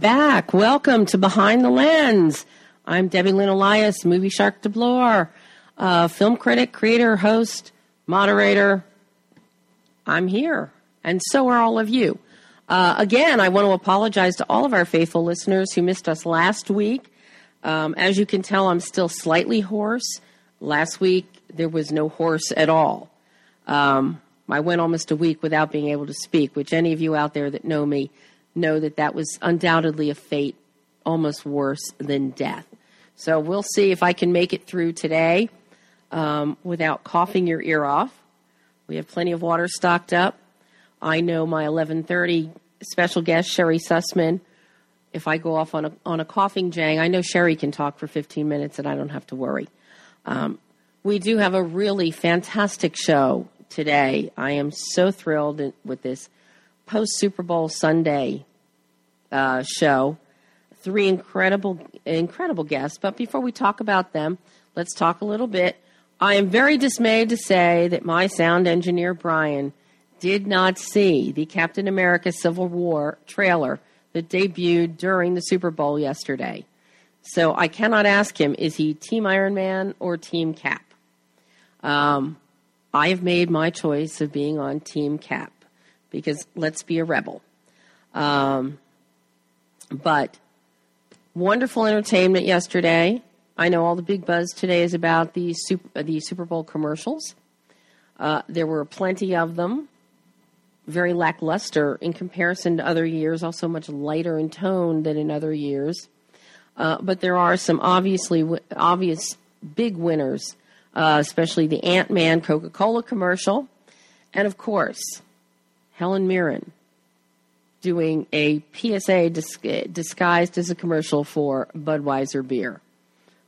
back. Welcome to Behind the Lens. I'm Debbie Lynn Elias, movie shark de Bloor, uh, film critic, creator, host, moderator. I'm here, and so are all of you. Uh, again, I want to apologize to all of our faithful listeners who missed us last week. Um, as you can tell, I'm still slightly hoarse. Last week, there was no horse at all. Um, I went almost a week without being able to speak, which any of you out there that know me know that that was undoubtedly a fate almost worse than death. So we'll see if I can make it through today um, without coughing your ear off. We have plenty of water stocked up. I know my 11:30 special guest Sherry Sussman. If I go off on a on a coughing jang, I know Sherry can talk for 15 minutes and I don't have to worry. Um, we do have a really fantastic show today. I am so thrilled with this post Super Bowl Sunday uh, show. Three incredible, incredible guests. But before we talk about them, let's talk a little bit. I am very dismayed to say that my sound engineer, Brian, did not see the Captain America Civil War trailer that debuted during the Super Bowl yesterday. So I cannot ask him, is he Team Iron Man or Team Cap? Um, I have made my choice of being on Team Cap because let's be a rebel. Um, but wonderful entertainment yesterday. I know all the big buzz today is about the Super, the Super Bowl commercials. Uh, there were plenty of them, very lackluster in comparison to other years, also much lighter in tone than in other years. Uh, but there are some obviously obvious big winners uh, especially the Ant Man Coca Cola commercial, and of course, Helen Mirren doing a PSA dis- disguised as a commercial for Budweiser beer.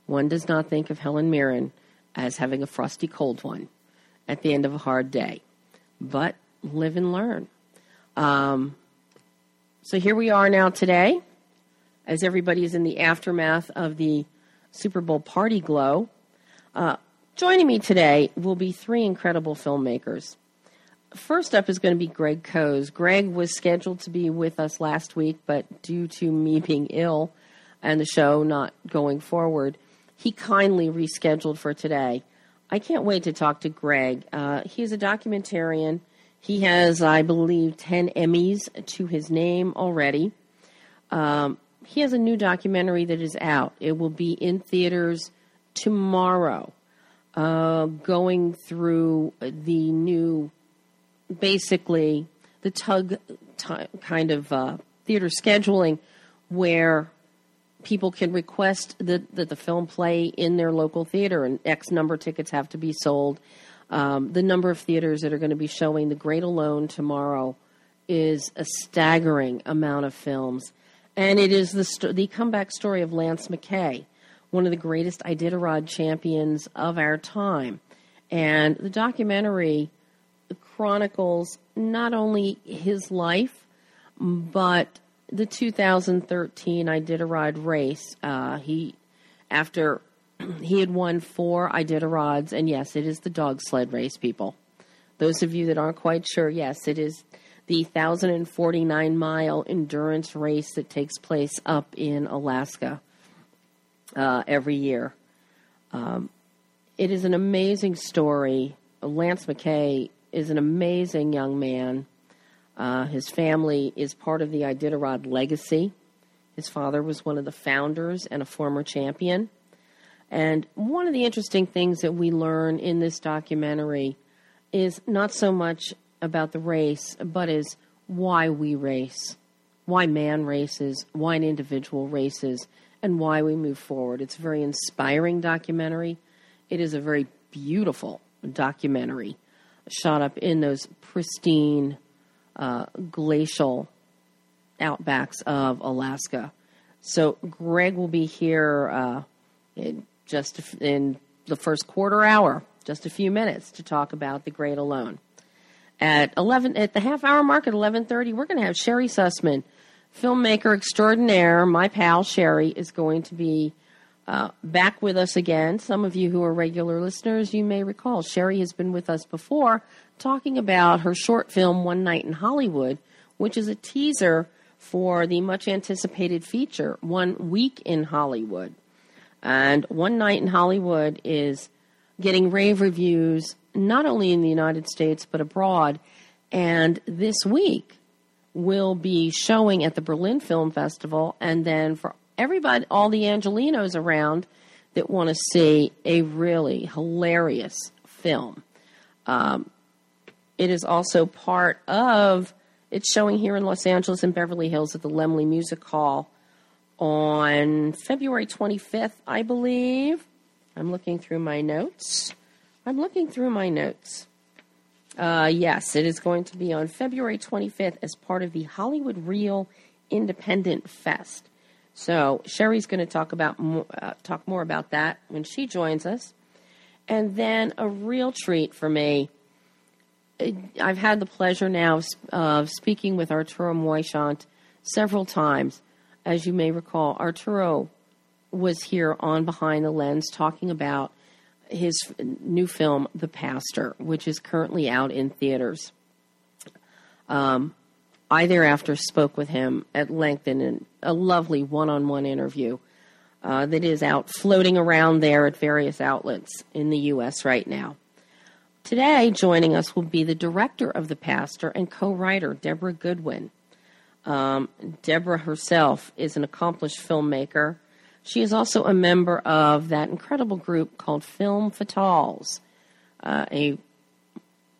One does not think of Helen Mirren as having a frosty cold one at the end of a hard day, but live and learn. Um, so here we are now today, as everybody is in the aftermath of the Super Bowl party glow. Uh, Joining me today will be three incredible filmmakers. First up is going to be Greg Kohs. Greg was scheduled to be with us last week, but due to me being ill and the show not going forward, he kindly rescheduled for today. I can't wait to talk to Greg. Uh, he's a documentarian. He has, I believe, 10 Emmys to his name already. Um, he has a new documentary that is out. It will be in theaters tomorrow uh, going through the new, basically the tug t- kind of uh, theater scheduling where people can request that, the film play in their local theater and X number of tickets have to be sold. Um, the number of theaters that are going to be showing The Great Alone tomorrow is a staggering amount of films. And it is the, st- the comeback story of Lance Mackey one of the greatest Iditarod champions of our time. And the documentary chronicles not only his life, but the 2013 Iditarod race. Uh, he, after he had won four Iditarods, and yes, it is the dog sled race, people. Those of you that aren't quite sure, yes, it is the 1,049 mile endurance race that takes place up in Alaska uh, every year. Um, it is an amazing story. Lance Mackey is an amazing young man. Uh, his family is part of the Iditarod legacy. His father was one of the founders and a former champion. And one of the interesting things that we learn in this documentary is not so much about the race, but is why we race, why man races, why an individual races, and why we move forward. It's a very inspiring documentary. It is a very beautiful documentary shot up in those pristine uh, glacial outbacks of Alaska. So Greg will be here uh, in just in the first quarter hour, just a few minutes to talk about the Great Alone. At eleven, at the half hour mark at eleven thirty, we're going to have Sherry Sussman filmmaker extraordinaire, my pal Sherry, is going to be uh, back with us again. Some of you who are regular listeners, you may recall Sherry has been with us before talking about her short film, One Night in Hollywood, which is a teaser for the much anticipated feature, One Week in Hollywood. And One Night in Hollywood is getting rave reviews not only in the United States but abroad. And this week will be showing at the Berlin Film Festival. And then for everybody, all the Angelinos around that want to see a really hilarious film. Um, it is also part of, it's showing here in Los Angeles and Beverly Hills at the Laemmle Music Hall on February 25th, I believe. I'm looking through my notes. I'm looking through my notes. Uh, yes, it is going to be on February 25th as part of the Hollywood Reel Independent Fest. So Sherry's going to talk about uh, talk more about that when she joins us, and then a real treat for me. I've had the pleasure now of speaking with Arturo Muyshondt several times. As you may recall, Arturo was here on Behind the Lens talking about his new film, The Pastor, which is currently out in theaters. Um, I thereafter spoke with him at length in a lovely one on one interview uh, that is out floating around there at various outlets in the U.S. right now. Today, joining us will be the director of The Pastor and co writer, Deborah Goodwin. Um, Deborah herself is an accomplished filmmaker she is also a member of that incredible group called Film Fatales, uh, a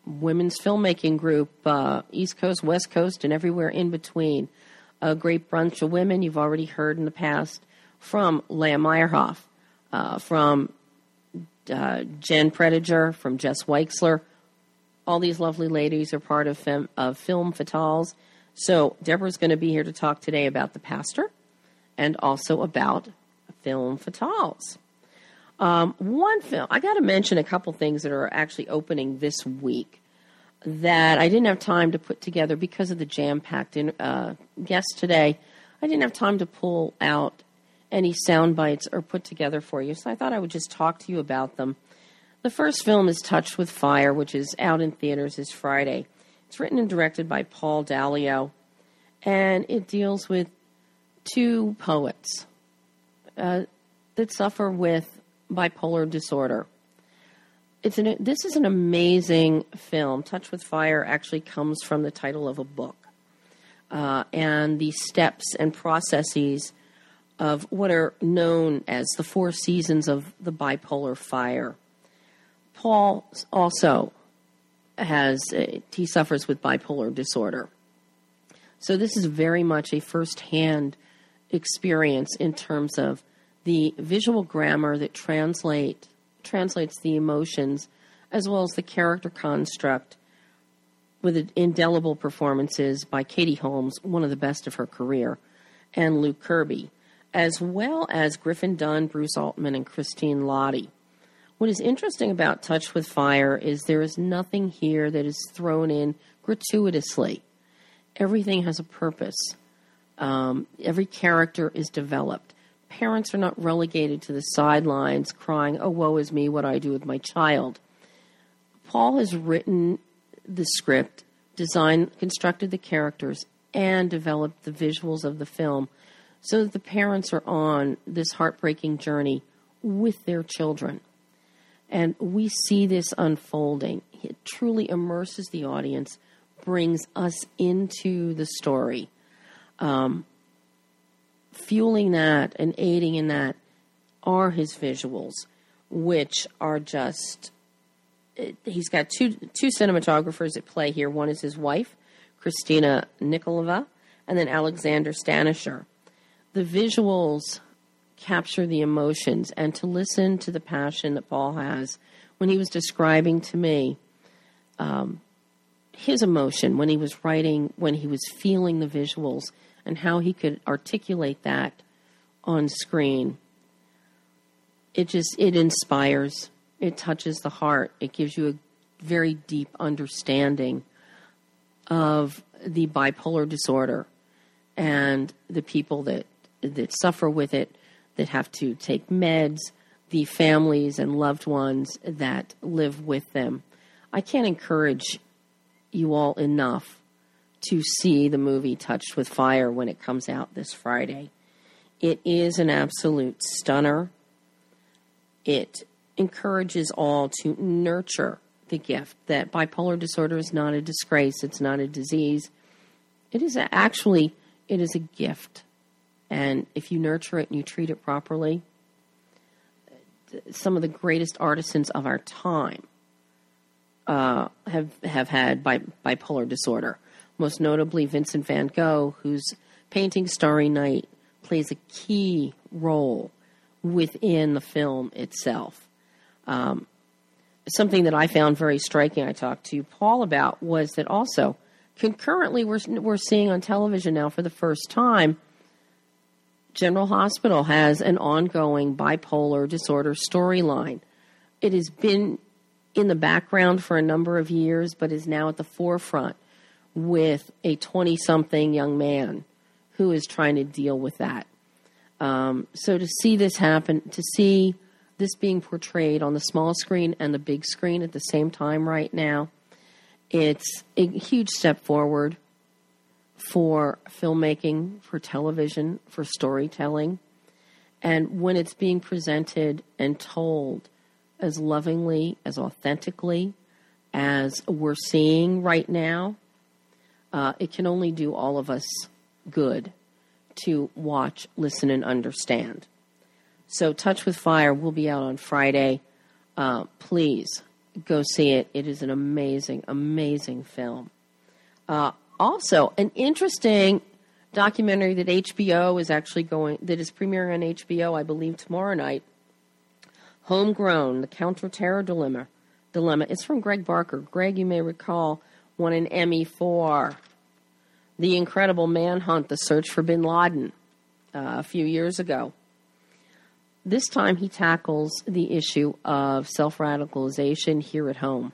women's filmmaking group, uh, East Coast, West Coast, and everywhere in between. A great bunch of women you've already heard in the past from Leah Meyerhoff, uh, from uh, Jen Prediger, from Jess Weixler. All these lovely ladies are part of, fem- of Film Fatales. So Deborah's going to be here to talk today about the pastor and also about film fatales. Um, one film, I got to mention a couple things that are actually opening this week that I didn't have time to put together because of the jam packed uh, guest today. I didn't have time to pull out any sound bites or put together for you, so I thought I would just talk to you about them. The first film is Touched with Fire, which is out in theaters this Friday. It's written and directed by Paul Dalio, and it deals with two poets uh, that suffer with bipolar disorder. It's an, this is an amazing film. Touch with Fire actually comes from the title of a book. Uh, and the steps and processes of what are known as the four seasons of the bipolar fire. Paul also has, a, he suffers with bipolar disorder. So this is very much a firsthand experience in terms of the visual grammar that translate translates the emotions as well as the character construct with indelible performances by Katie Holmes, one of the best of her career, and Luke Kirby, as well as Griffin Dunne, Bruce Altman, and Christine Lahti. What is interesting about Touch with Fire is there is nothing here that is thrown in gratuitously. Everything has a purpose. Um, every character is developed. Parents are not relegated to the sidelines crying, oh, woe is me, what do I do with my child? Paul has written the script, designed, constructed the characters, and developed the visuals of the film so that the parents are on this heartbreaking journey with their children. And we see this unfolding. It truly immerses the audience, brings us into the story. Um, fueling that and aiding in that are his visuals, which are just. He's got two two cinematographers at play here. One is his wife, Christina Nikolova, and then Alexander Stanishev. The visuals capture the emotions, and to listen to the passion that Paul has when he was describing to me um, his emotion when he was writing, when he was feeling the visuals and how he could articulate that on screen. It just it inspires. It touches the heart. It gives you a very deep understanding of the bipolar disorder and the people that that suffer with it that have to take meds, the families and loved ones that live with them. I can't encourage you all enough to see the movie Touched with Fire when it comes out this Friday. It is an absolute stunner. It encourages all to nurture the gift that bipolar disorder is not a disgrace, it's not a disease. It is actually it is a gift. And if you nurture it and you treat it properly, some of the greatest artisans of our time uh, have have had bi- bipolar disorder. Most notably, Vincent Van Gogh, whose painting Starry Night plays a key role within the film itself. Um, something that I found very striking, I talked to Paul about, was that also concurrently we're, we're seeing on television now for the first time General Hospital has an ongoing bipolar disorder storyline. It has been in the background for a number of years, but is now at the forefront with a 20 something young man who is trying to deal with that. Um, so to see this happen, to see this being portrayed on the small screen and the big screen at the same time right now, it's a huge step forward for filmmaking, for television, for storytelling. And when it's being presented and told as lovingly, as authentically as we're seeing right now, uh, it can only do all of us good to watch, listen, and understand. So, Touch with Fire will be out on Friday. Uh, please go see it. It is an amazing, amazing film. Uh, also, an interesting documentary that HBO is actually going that is premiering on HBO, I believe, tomorrow night. Homegrown: The Counterterror Dilemma. Dilemma. It's from Greg Barker. Greg, you may recall, won an Emmy for The Incredible Manhunt: The Search for Bin Laden uh, a few years ago. This time, he tackles the issue of self radicalization here at home,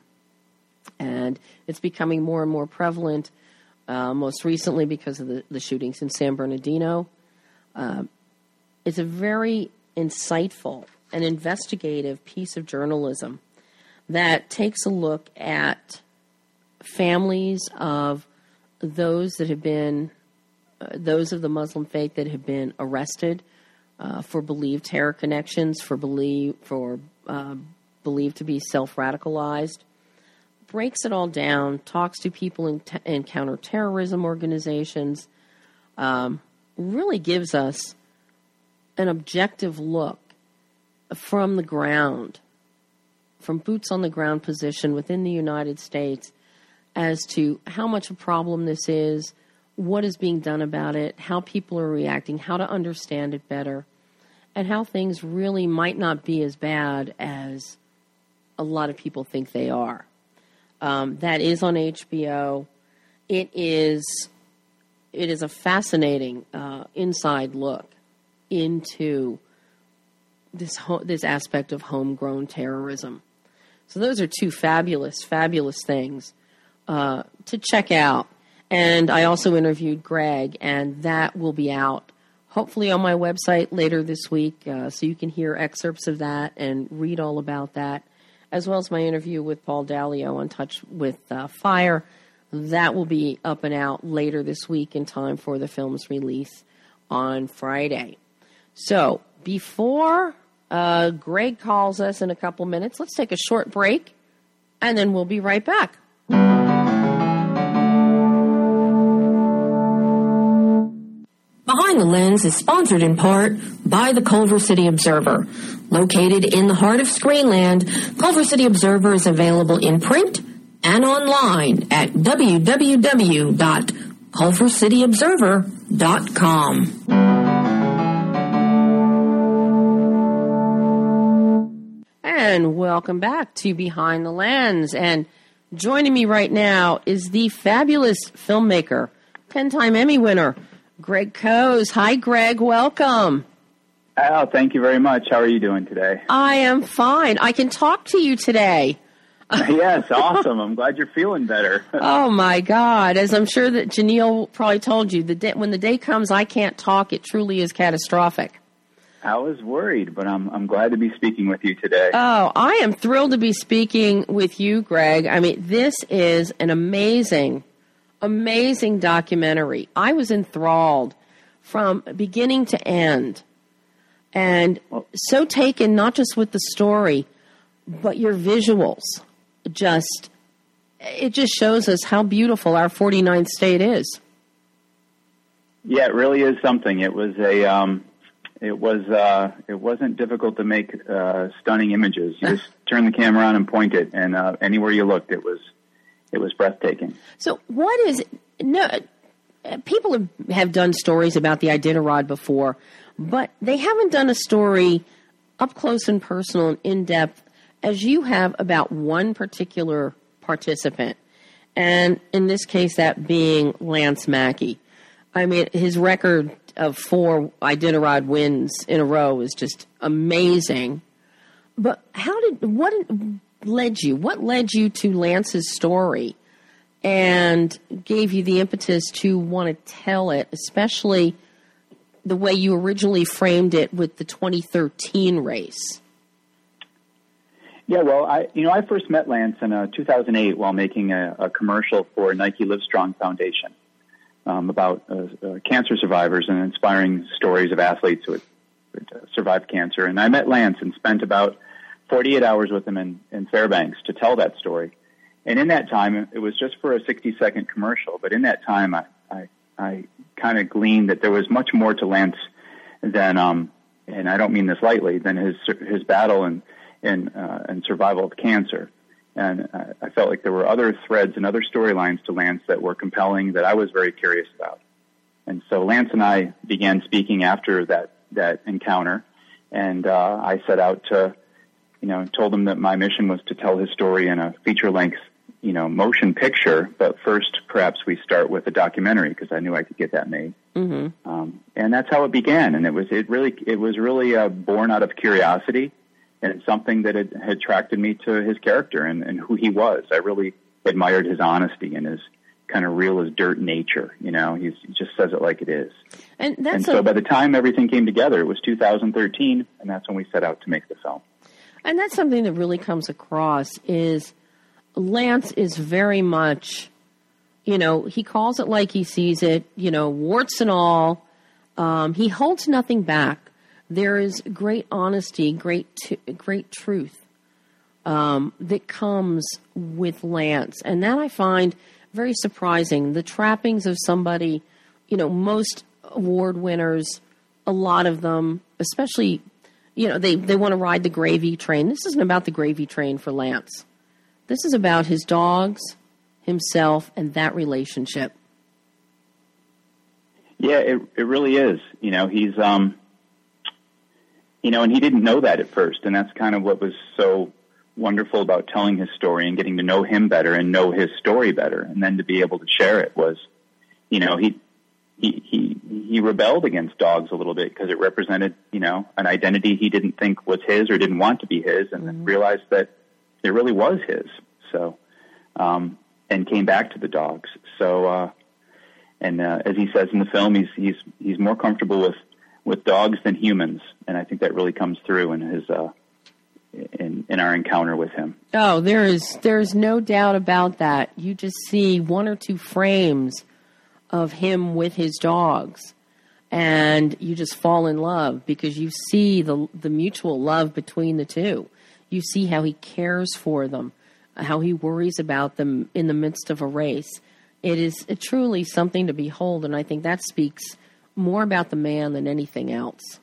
and it's becoming more and more prevalent uh, most recently because of the, the shootings in San Bernardino. Uh, it's a very insightful and investigative piece of journalism that takes a look at families of those that have been, uh, those of the Muslim faith that have been arrested uh, for believed terror connections, for believe for uh, believed to be self radicalized, breaks it all down, talks to people in, t- in counterterrorism organizations, um, really gives us an objective look from the ground, from boots on the ground position within the United States as to how much a problem this is, what is being done about it, how people are reacting, how to understand it better, and how things really might not be as bad as a lot of people think they are. Um, that is on HBO. It is it is a fascinating uh, inside look into this ho- this aspect of homegrown terrorism. So those are two fabulous, fabulous things uh, to check out. And I also interviewed Greg, and that will be out hopefully on my website later this week, uh, so you can hear excerpts of that and read all about that as well as my interview with Paul Dalio on Touch with uh, Fire. That will be up and out later this week in time for the film's release on Friday. So, before uh, Greg calls us in a couple minutes, let's take a short break and then we'll be right back. Behind the Lens is sponsored in part by the Culver City Observer. Located in the heart of Screenland, Culver City Observer is available in print and online at www.culvercityobserver.com. And welcome back to Behind the Lens. And joining me right now is the fabulous filmmaker, 10 time Emmy winner, Greg Kohs. Hi, Greg. Welcome. Oh, thank you very much. How are you doing today? I am fine. I can talk to you today. yes, awesome. I'm glad you're feeling better. oh my God! As I'm sure that Janelle probably told you, the day, when the day comes I can't talk, it truly is catastrophic. I was worried, but I'm I'm glad to be speaking with you today. Oh, I am thrilled to be speaking with you, Greg. I mean, this is an amazing amazing documentary. I was enthralled from beginning to end and so taken not just with the story, but your visuals. Just, it just shows us how beautiful our 49th state is. Yeah, it really is something. It was a, um, it was, uh, it wasn't difficult to make uh, stunning images. You just turn the camera on and point it, and uh, anywhere you looked, it was, it was breathtaking. So, what is no? People have, have done stories about the Iditarod before, but they haven't done a story up close and personal and in depth as you have about one particular participant. And in this case, that being Lance Mackey. I mean, his record of four Iditarod wins in a row is just amazing. But how did what led you? What led you to Lance's story and gave you the impetus to want to tell it, especially the way you originally framed it with the 2013 race? Yeah, well, I you know I first met Lance in uh, 2008 while making a, a, commercial for Nike Livestrong Foundation um, about uh, uh, cancer survivors and inspiring stories of athletes who had, had uh, survived cancer. And I met Lance and spent about 48 hours with him in, in Fairbanks to tell that story. And in that time, it was just for a 60 second commercial, but in that time, I, I, I kind of gleaned that there was much more to Lance than, um, and I don't mean this lightly, than his his battle and and uh, and survival of cancer. And I felt like there were other threads and other storylines to Lance that were compelling that I was very curious about. And so Lance and I began speaking after that that encounter, and uh, I set out to, you know, told him that my mission was to tell his story in a feature length you know, motion picture, but first perhaps we start with a documentary because I knew I could get that made. Mm-hmm. Um, and that's how it began. And it was, it really, it was really uh, born out of curiosity and something that had, had attracted me to his character and, and who he was. I really admired his honesty and his kind of real as dirt nature. You know, He's, he just says it like it is. And, that's and so a, by the time everything came together, it was 2013, and that's when we set out to make the film. And that's something that really comes across is Lance is very much, you know, he calls it like he sees it, you know, warts and all. Um, he holds nothing back. There is great honesty, great, t- great truth um, that comes with Lance, and that I find very surprising. The trappings of somebody, you know, most award winners, a lot of them, especially, you know, they they want to ride the gravy train. This isn't about the gravy train for Lance. This is about his dogs, himself, and that relationship. Yeah, it it really is. You know, he's um you know, and he didn't know that at first, and that's kind of what was so wonderful about telling his story and getting to know him better and know his story better, and then to be able to share it was, you know, he he he he rebelled against dogs a little bit because it represented, you know, an identity he didn't think was his or didn't want to be his, and mm-hmm. then realized that it really was his. So, um, and came back to the dogs. So, uh, and uh, as he says in the film, he's he's he's more comfortable with with dogs than humans, and I think that really comes through in his uh, in in our encounter with him. Oh, there is there's no doubt about that. You just see one or two frames of him with his dogs and you just fall in love because you see the the mutual love between the two. You see how he cares for them, how he worries about them in the midst of a race. It is truly something to behold, and I think that speaks more about the man than anything else.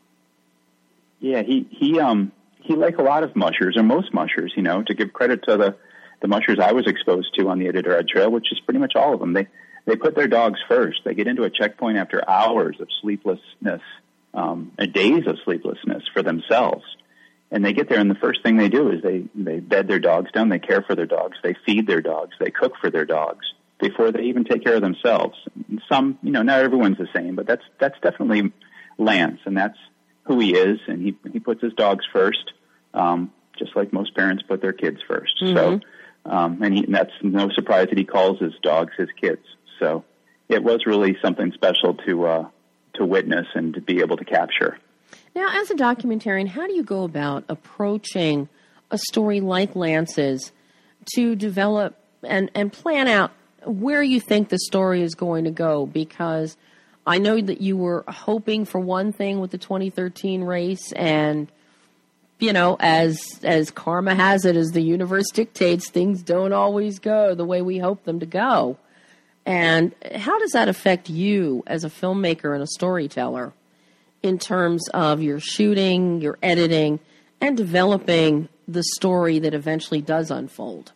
Yeah, he he um he like a lot of mushers or most mushers, you know, to give credit to the the mushers I was exposed to on the Iditarod Trail, which is pretty much all of them. They they put their dogs first. They get into a checkpoint after hours of sleeplessness, um, days of sleeplessness for themselves. And they get there and the first thing they do is they they bed their dogs down. They care for their dogs. They feed their dogs. They cook for their dogs before they even take care of themselves. Some you know not everyone's the same but that's that's definitely lance and that's who he is and he he puts his dogs first um just like most parents put their kids 1st mm-hmm. so um and, he, and that's no surprise that he calls his dogs his kids so it was really something special to uh to witness and to be able to capture now, as a documentarian, how do you go about approaching a story like Lance's to develop and, and plan out where you think the story is going to go because I know that you were hoping for one thing with the 2013 race and you know as as karma has it as the universe dictates things don't always go the way we hope them to go. And how does that affect you as a filmmaker and a storyteller in terms of your shooting, your editing, and developing the story that eventually does unfold?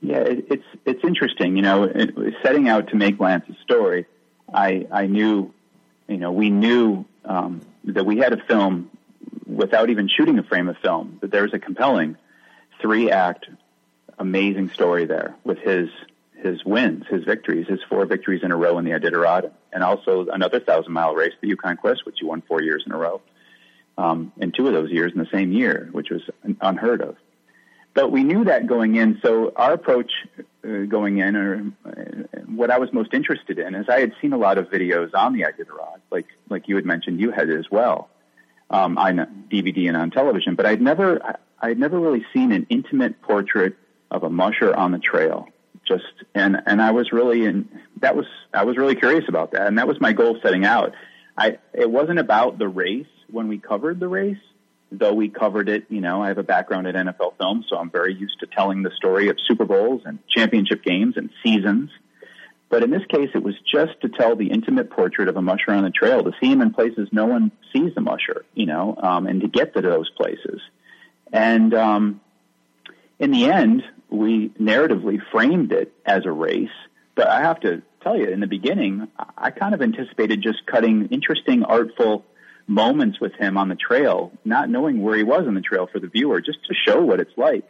Yeah, it, it's it's interesting. You know, it, setting out to make Lance's story, I I knew, you know, we knew um, that we had a film without even shooting a frame of film. That there was a compelling three act, amazing story there with his his wins, his victories, his four victories in a row in the Iditarod, and also another thousand mile race, the Yukon Quest, which he won four years in a row, um, in two of those years in the same year, which was unheard of. But we knew that going in, so our approach uh, going in, or uh, what I was most interested in, is I had seen a lot of videos on the Iditarod, like like you had mentioned, you had as well, um, on DVD and on television. But I'd never, I'd never really seen an intimate portrait of a musher on the trail. Just and and I was really in that was I was really curious about that, and that was my goal setting out. I it wasn't about the race when we covered the race though we covered it, you know, I have a background in NFL film, so I'm very used to telling the story of Super Bowls and championship games and seasons. But in this case, it was just to tell the intimate portrait of a musher on the trail, to see him in places no one sees a musher, you know, um, and to get to those places. And um, in the end, we narratively framed it as a race. But I have to tell you, in the beginning, I kind of anticipated just cutting interesting, artful moments with him on the trail, not knowing where he was on the trail for the viewer, just to show what it's like.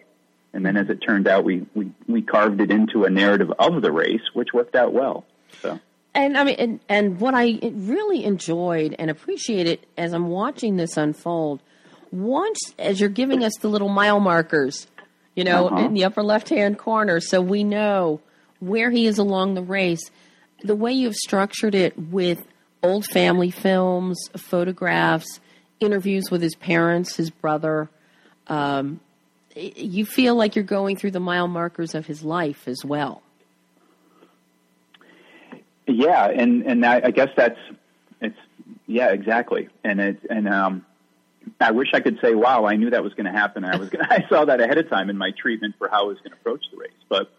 And then, as it turned out, we we, we carved it into a narrative of the race, which worked out well. So. And I mean, and, and what I really enjoyed and appreciated as I'm watching this unfold, once as you're giving us the little mile markers, you know, uh-huh. in the upper left hand corner, so we know where he is along the race. The way you've structured it with old family films, photographs, interviews with his parents, his brother. Um, you feel like you're going through the mile markers of his life as well. Yeah, and and I, I guess that's it's yeah exactly, and it and um, I wish I could say, wow, I knew that was going to happen. I was gonna, I saw that ahead of time in my treatment for how I was going to approach the race, but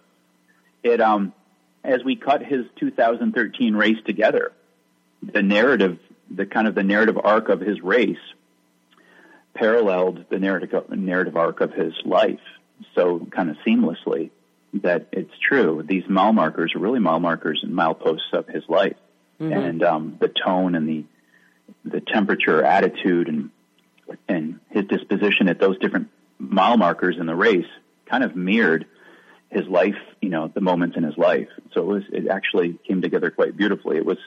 it um as we cut his 2013 race together, the narrative, the kind of the narrative arc of his race paralleled the narrative narrative arc of his life so kind of seamlessly that it's true. These mile markers are really mile markers and mileposts of his life, mm-hmm. and um, the tone and the the temperature, attitude, and and his disposition at those different mile markers in the race kind of mirrored his life. You know, the moments in his life. So it was it actually came together quite beautifully. It was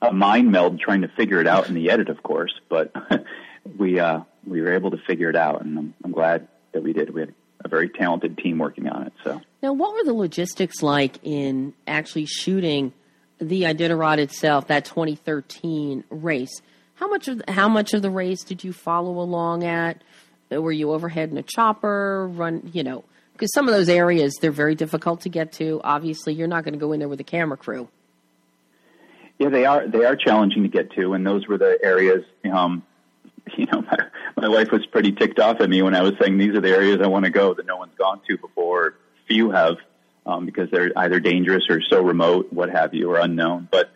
a mind meld trying to figure it out in the edit, of course, but we uh, we were able to figure it out, and I'm, I'm glad that we did. We had a very talented team working on it. So now, what were the logistics like in actually shooting the Iditarod itself, that 2013 race? How much of how much of the race did you follow along at? Were you overhead in a chopper? Run, you know, because some of those areas they're very difficult to get to. Obviously, you're not going to go in there with a camera crew. Yeah, they are. They are challenging to get to, and those were the areas. Um, you know, my, my wife was pretty ticked off at me when I was saying these are the areas I want to go that no one's gone to before. Few have, um, because they're either dangerous or so remote, what have you, or unknown. But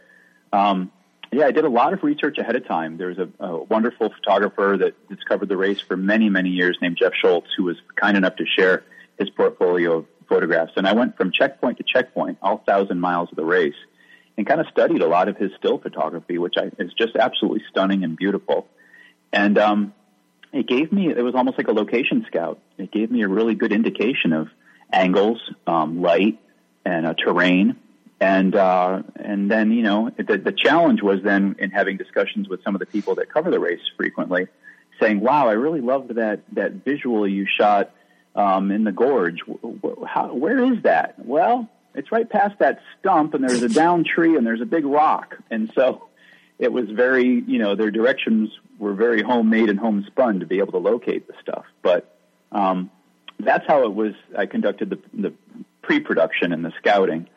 um, yeah, I did a lot of research ahead of time. There was a, a wonderful photographer that has covered the race for many, many years named Jeff Schultz, who was kind enough to share his portfolio of photographs. And I went from checkpoint to checkpoint, all thousand miles of the race and kind of studied a lot of his still photography, which I, is just absolutely stunning and beautiful. And um, it gave me, it was almost like a location scout. It gave me a really good indication of angles, um, light, and uh, terrain. And uh, and then you know the, the challenge was then in having discussions with some of the people that cover the race frequently, saying, "Wow, I really loved that that visual you shot um, in the gorge. How, where is that?" Well, it's right past that stump and there's a down tree and there's a big rock. And so it was very, you know, their directions were very homemade and homespun to be able to locate the stuff. But um, that's how it was. I conducted the, the pre-production and the scouting.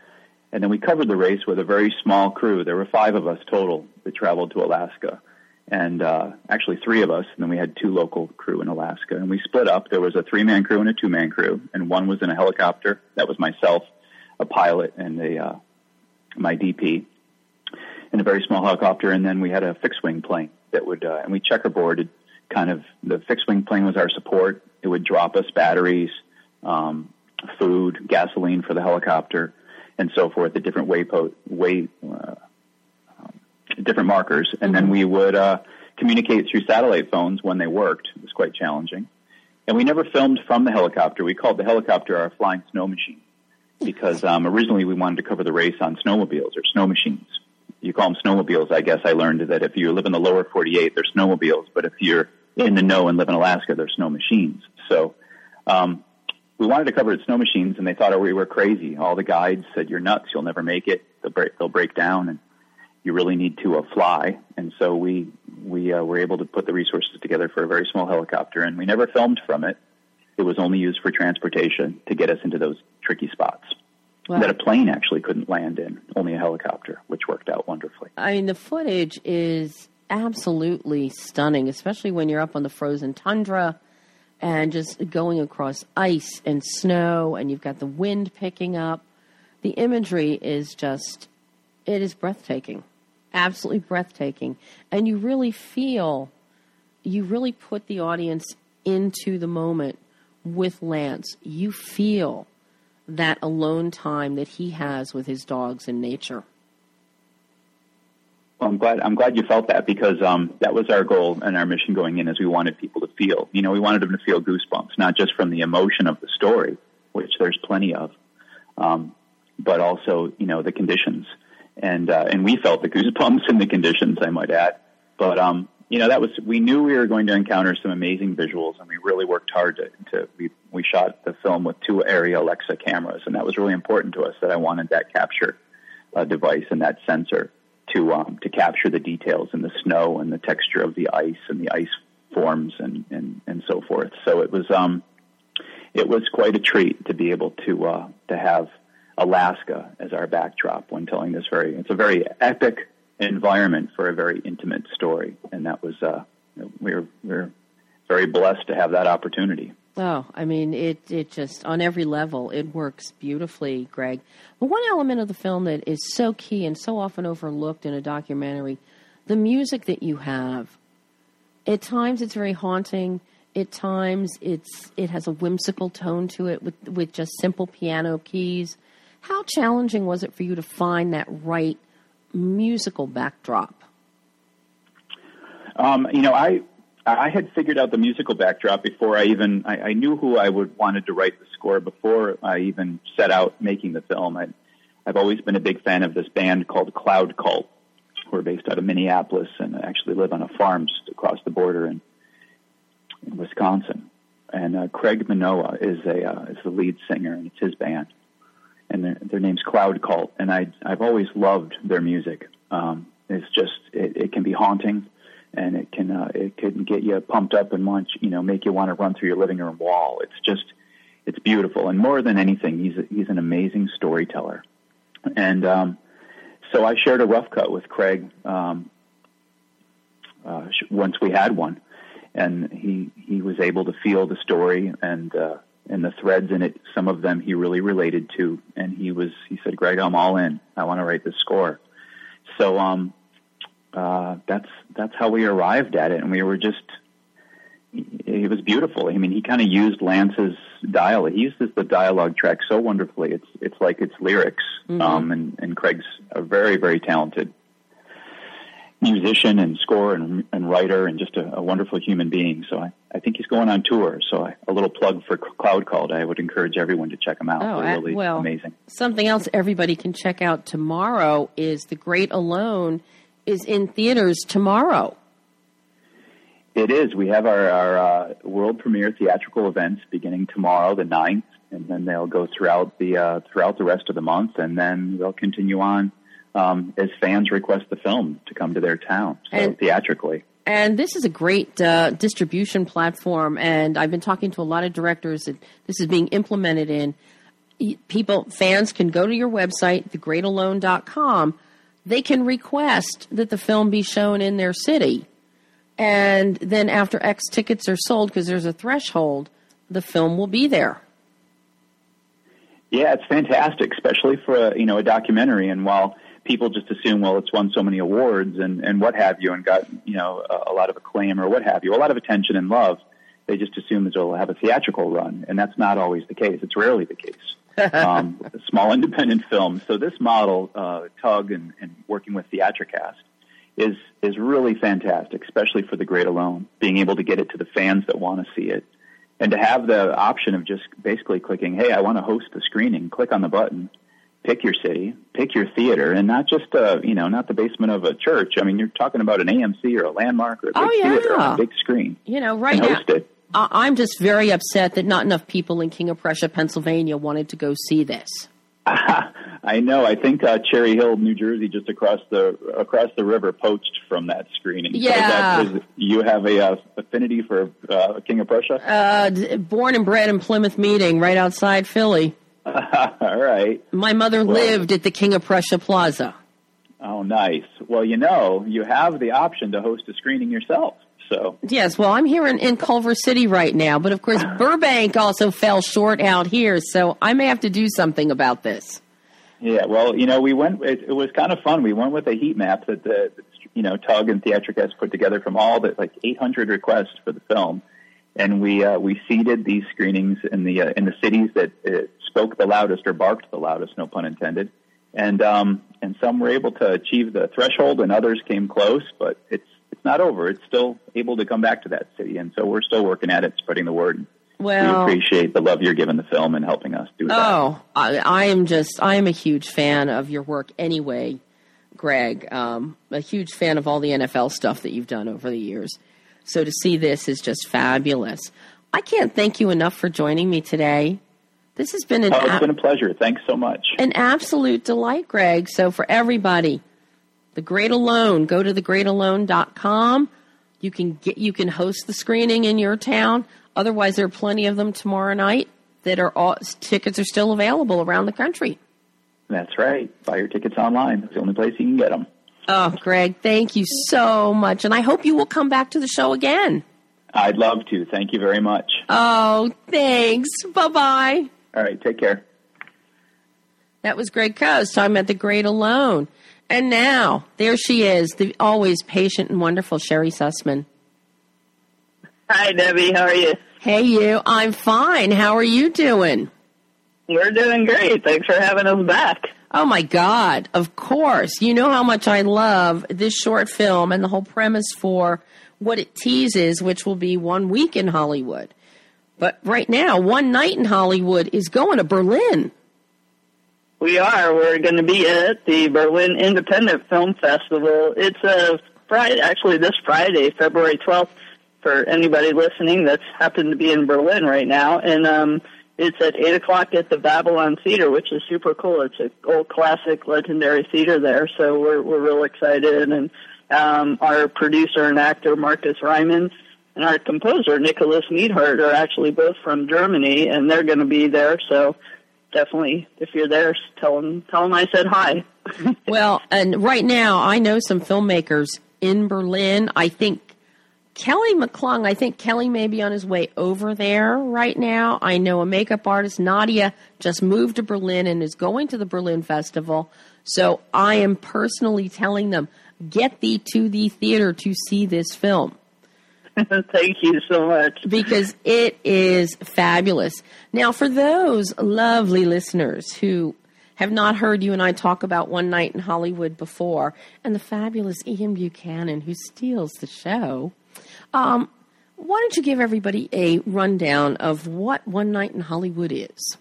And then we covered the race with a very small crew. There were five of us total that traveled to Alaska, and uh, actually three of us. And then we had two local crew in Alaska, and we split up. There was a three-man crew and a two-man crew, and one was in a helicopter. That was myself, a pilot, and a uh, my DP, in a very small helicopter. And then we had a fixed-wing plane that would, uh, and we checkerboarded. Kind of the fixed-wing plane was our support. It would drop us batteries, um, food, gasoline for the helicopter and so forth at different waypoint way uh, um, different markers, and then we would uh, communicate through satellite phones when they worked. It was quite challenging, and we never filmed from the helicopter. We called the helicopter our flying snow machine because um, originally we wanted to cover the race on snowmobiles or snow machines. You call them snowmobiles, I guess. I learned that if you live in the lower 48, they're snowmobiles, but if you're in the know and live in Alaska, they're snow machines. So um, we wanted to cover it snow machines, and they thought we were crazy. All the guides said, "You're nuts. You'll never make it. They'll break, they'll break down, and you really need to uh, fly." And so we we uh, were able to put the resources together for a very small helicopter, and we never filmed from it. It was only used for transportation to get us into those tricky spots wow. that a plane actually couldn't land in, only a helicopter, which worked out wonderfully. I mean, the footage is absolutely stunning, especially when you're up on the frozen tundra and just going across ice and snow, and you've got the wind picking up. The imagery is just, it is breathtaking, absolutely breathtaking. And you really feel, you really put the audience into the moment with Lance. You feel that alone time that he has with his dogs in nature. Well, I'm glad. I'm glad you felt that because um, that was our goal and our mission going in. Is we wanted people to feel. You know, we wanted them to feel goosebumps, not just from the emotion of the story, which there's plenty of, um, but also you know the conditions. And uh, and we felt the goosebumps in the conditions. I might add, but um, you know that was we knew we were going to encounter some amazing visuals, and we really worked hard to. to we we shot the film with two Arri Alexa cameras, and that was really important to us. That I wanted that capture uh, device and that sensor to um, to capture the details in the snow and the texture of the ice and the ice forms and and, and so forth. So it was um, it was quite a treat to be able to uh, to have Alaska as our backdrop when telling this very. It's a very epic environment for a very intimate story, and that was uh, we we're we're very blessed to have that opportunity. Oh, I mean, it it just on every level it works beautifully, Greg. But one element of the film that is so key and so often overlooked in a documentary, the music that you have. At times, it's very haunting. At times, it's it has a whimsical tone to it with with just simple piano keys. How challenging was it for you to find that right musical backdrop? Um, you know, I I had figured out the musical backdrop before I even I, I knew who I would wanted to write the score before I even set out making the film. I, I've always been a big fan of this band called Cloud Cult, who are based out of Minneapolis and actually live on a farm just across the border in, in Wisconsin. And uh, Craig Minowa is a uh, is the lead singer, and it's his band, and their, their name's Cloud Cult. And I I've always loved their music. Um, it's just it, it can be haunting and it can uh, it can get you pumped up and want you know make you want to run through your living room wall. It's just it's beautiful, and more than anything, he's a, he's an amazing storyteller. And um, so I shared a rough cut with Craig um, uh, once we had one, and he he was able to feel the story and uh, and the threads in it. Some of them he really related to, and he was he said, "Greg, I'm all in. I want to write this score." So um, uh, that's that's how we arrived at it, and we were just. It was beautiful. I mean, he kind of used Lance's dialogue. He uses the dialogue track so wonderfully. It's it's like it's lyrics. Mm-hmm. Um, and and Craig's a very very talented musician and score and, and writer and just a, a wonderful human being. So I, I think he's going on tour. So I, a little plug for Cloud Cult. I would encourage everyone to check him out. Oh, They're really well, amazing. Something else everybody can check out tomorrow is The Great Alone is in theaters tomorrow. It is. We have our, our uh, world premiere theatrical events beginning tomorrow, the 9th, and then they'll go throughout the uh, throughout the rest of the month, and then they'll continue on um, as fans request the film to come to their town. So and, theatrically. And this is a great uh, distribution platform, and I've been talking to a lot of directors that this is being implemented in. people, fans can go to your website, thegreatalone.com. They can request that the film be shown in their city. And then after X tickets are sold, because there's a threshold, the film will be there. Yeah, it's fantastic, especially for a, you know a documentary. And while people just assume, well, it's won so many awards and and what have you, and got you know a, a lot of acclaim or what have you, a lot of attention and love, they just assume that it'll have a theatrical run, and that's not always the case. It's rarely the case. um, small independent films. So this model, uh, Tugg, and, and working with Theatricast, is is really fantastic, especially for the Great Alone. Being able to get it to the fans that want to see it, and to have the option of just basically clicking, "Hey, I want to host the screening." Click on the button, pick your city, pick your theater, and not just uh, you know not the basement of a church. I mean, you're talking about an AMC or a landmark or a big oh, yeah. theater on a big screen. You know, right now. It. I'm just very upset that not enough people in King of Prussia, Pennsylvania, wanted to go see this. I know. I think uh, Cherry Hill, New Jersey, just across the across the river, poached from that screening. Yeah, so you have a uh, affinity for uh, King of Prussia. Uh, born and bred in Plymouth Meeting, right outside Philly. All right. My mother well, lived at the King of Prussia Plaza. Oh, nice. Well, you know, you have the option to host a screening yourself. So yes, well, I'm here in, in Culver City right now, but of course Burbank also fell short out here, so I may have to do something about this. Yeah, well, you know, we went. It, it was kind of fun. We went with a heat map that the you know Tugg and Theatricast put together from all the like 800 requests for the film, and we uh, we seeded these screenings in the uh, in the cities that uh, spoke the loudest or barked the loudest, no pun intended. And um, and some were able to achieve the threshold, and others came close. But it's it's not over. It's still able to come back to that city, and so we're still working at it, spreading the word. Well, we appreciate the love you're giving the film and helping us do that. Oh, I, I am just I am a huge fan of your work anyway, Greg. Um, a huge fan of all the NFL stuff that you've done over the years. So to see this is just fabulous. I can't thank you enough for joining me today. This has been an oh, it's ab- been a pleasure. Thanks so much. An absolute delight, Greg. So for everybody, the Great Alone. Go to thegreatalone.com. You can get you can host the screening in your town. Otherwise, there are plenty of them tomorrow night that are all tickets are still available around the country. That's right. Buy your tickets online. It's the only place you can get them. Oh, Greg, thank you so much, and I hope you will come back to the show again. I'd love to. Thank you very much. Oh, thanks. Bye bye. All right. Take care. That was Greg Kohs talking about the Great Alone. And now, there she is, the always patient and wonderful Sherry Sussman. Hi, Debbie. How are you? Hey, you. I'm fine. How are you doing? We're doing great. Thanks for having us back. Oh, my God. Of course. You know how much I love this short film and the whole premise for what it teases, which will be one week in Hollywood. But right now, one night in Hollywood is going to Berlin. We are. We're going to be at the Berlin Independent Film Festival. It's a Friday, actually this Friday, February 12th, for anybody listening that's happened to be in Berlin right now. And um, it's at 8 o'clock at the Babylon Theater, which is super cool. It's an old classic legendary theater there. So we're, we're real excited. And um, our producer and actor, Marcus Ryman, and our composer, Nicholas Neidhardt, are actually both from Germany, and they're going to be there. So definitely, if you're there, tell them tell them I said hi. well, and right now, I know some filmmakers in Berlin. I think Kelly McClung, I think Kelly may be on his way over there right now. I know a makeup artist, Nadia, just moved to Berlin and is going to the Berlin Festival. So I am personally telling them, get thee to the theater to see this film. Thank you so much. Because it is fabulous. Now, for those lovely listeners who have not heard you and I talk about One Night in Hollywood before, and the fabulous Ian Buchanan who steals the show, um, why don't you give everybody a rundown of what One Night in Hollywood is?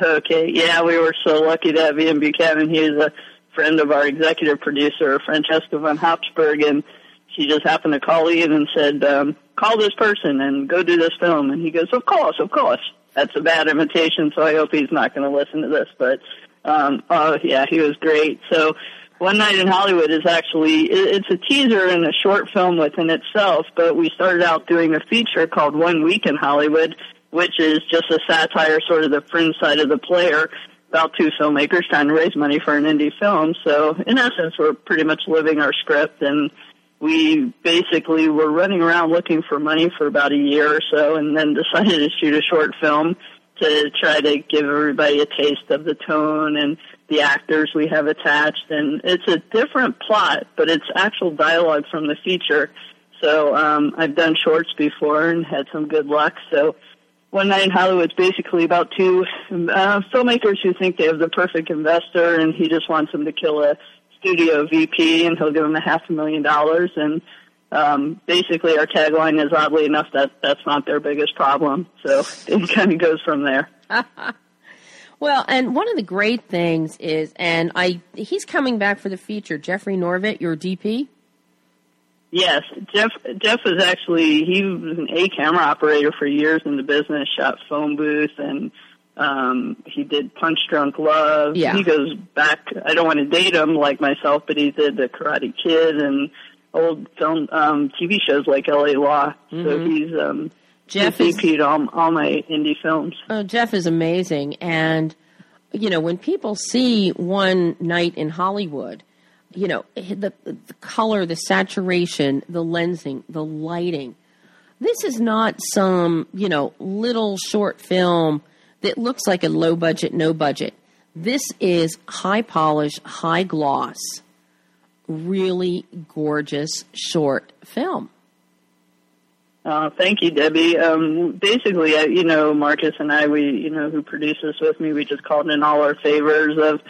Okay, yeah, we were so lucky to have Ian Buchanan. He's a friend of our executive producer, Francesca von Habsburg, and she just happened to call Ian and said, um, call this person and go do this film. And he goes, of course, of course. That's a bad invitation, so I hope he's not going to listen to this. But, um, oh, yeah, he was great. So, One Night in Hollywood is actually, it's a teaser and a short film within itself, but we started out doing a feature called One Week in Hollywood, which is just a satire, sort of the fringe side of the player, about two filmmakers trying to raise money for an indie film. So in essence, we're pretty much living our script and we basically were running around looking for money for about a year or so and then decided to shoot a short film to try to give everybody a taste of the tone and the actors we have attached. And it's a different plot but it's actual dialogue from the feature. So um I've done shorts before and had some good luck. So one Night in Hollywood is basically about two uh, filmmakers who think they have the perfect investor, and he just wants them to kill a studio VP, and he'll give him a half a million dollars. And um, basically, our tagline is oddly enough that that's not their biggest problem. So it kind of goes from there. well, and one of the great things is, and I he's coming back for the feature. Jeffrey Norvit, your DP. Yes, Jeff. Jeff is actually he was an A camera operator for years in the business. Shot phone booth and um he did Punch Drunk Love. Yeah. He goes back. I don't want to date him like myself, but he did the Karate Kid and old film um TV shows like L.A. Law. Mm-hmm. So he's um Jeff he's is all, all my indie films. Oh, Jeff is amazing, and you know when people see one night in Hollywood you know, the, the color, the saturation, the lensing, the lighting. This is not some, you know, little short film that looks like a low budget, no budget. This is high polish, high gloss, really gorgeous short film. Uh, thank you, Debbie. Um, basically, uh, you know, Marcus and I, we, you know, who produces with me, we just called in all our favors of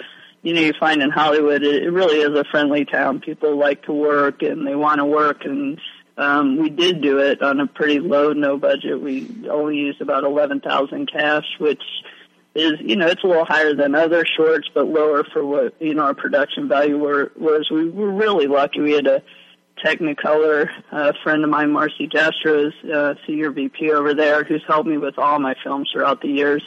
you know, you find in Hollywood, it, it really is a friendly town. People like to work and they want to work and, um, we did do it on a pretty low, no budget. We only used about 11,000 cash, which is, you know, it's a little higher than other shorts, but lower for what, you know, our production value were, was. We were really lucky. We had a Technicolor, a friend of mine, Marcy Jastrow, uh, senior VP over there, who's helped me with all my films throughout the years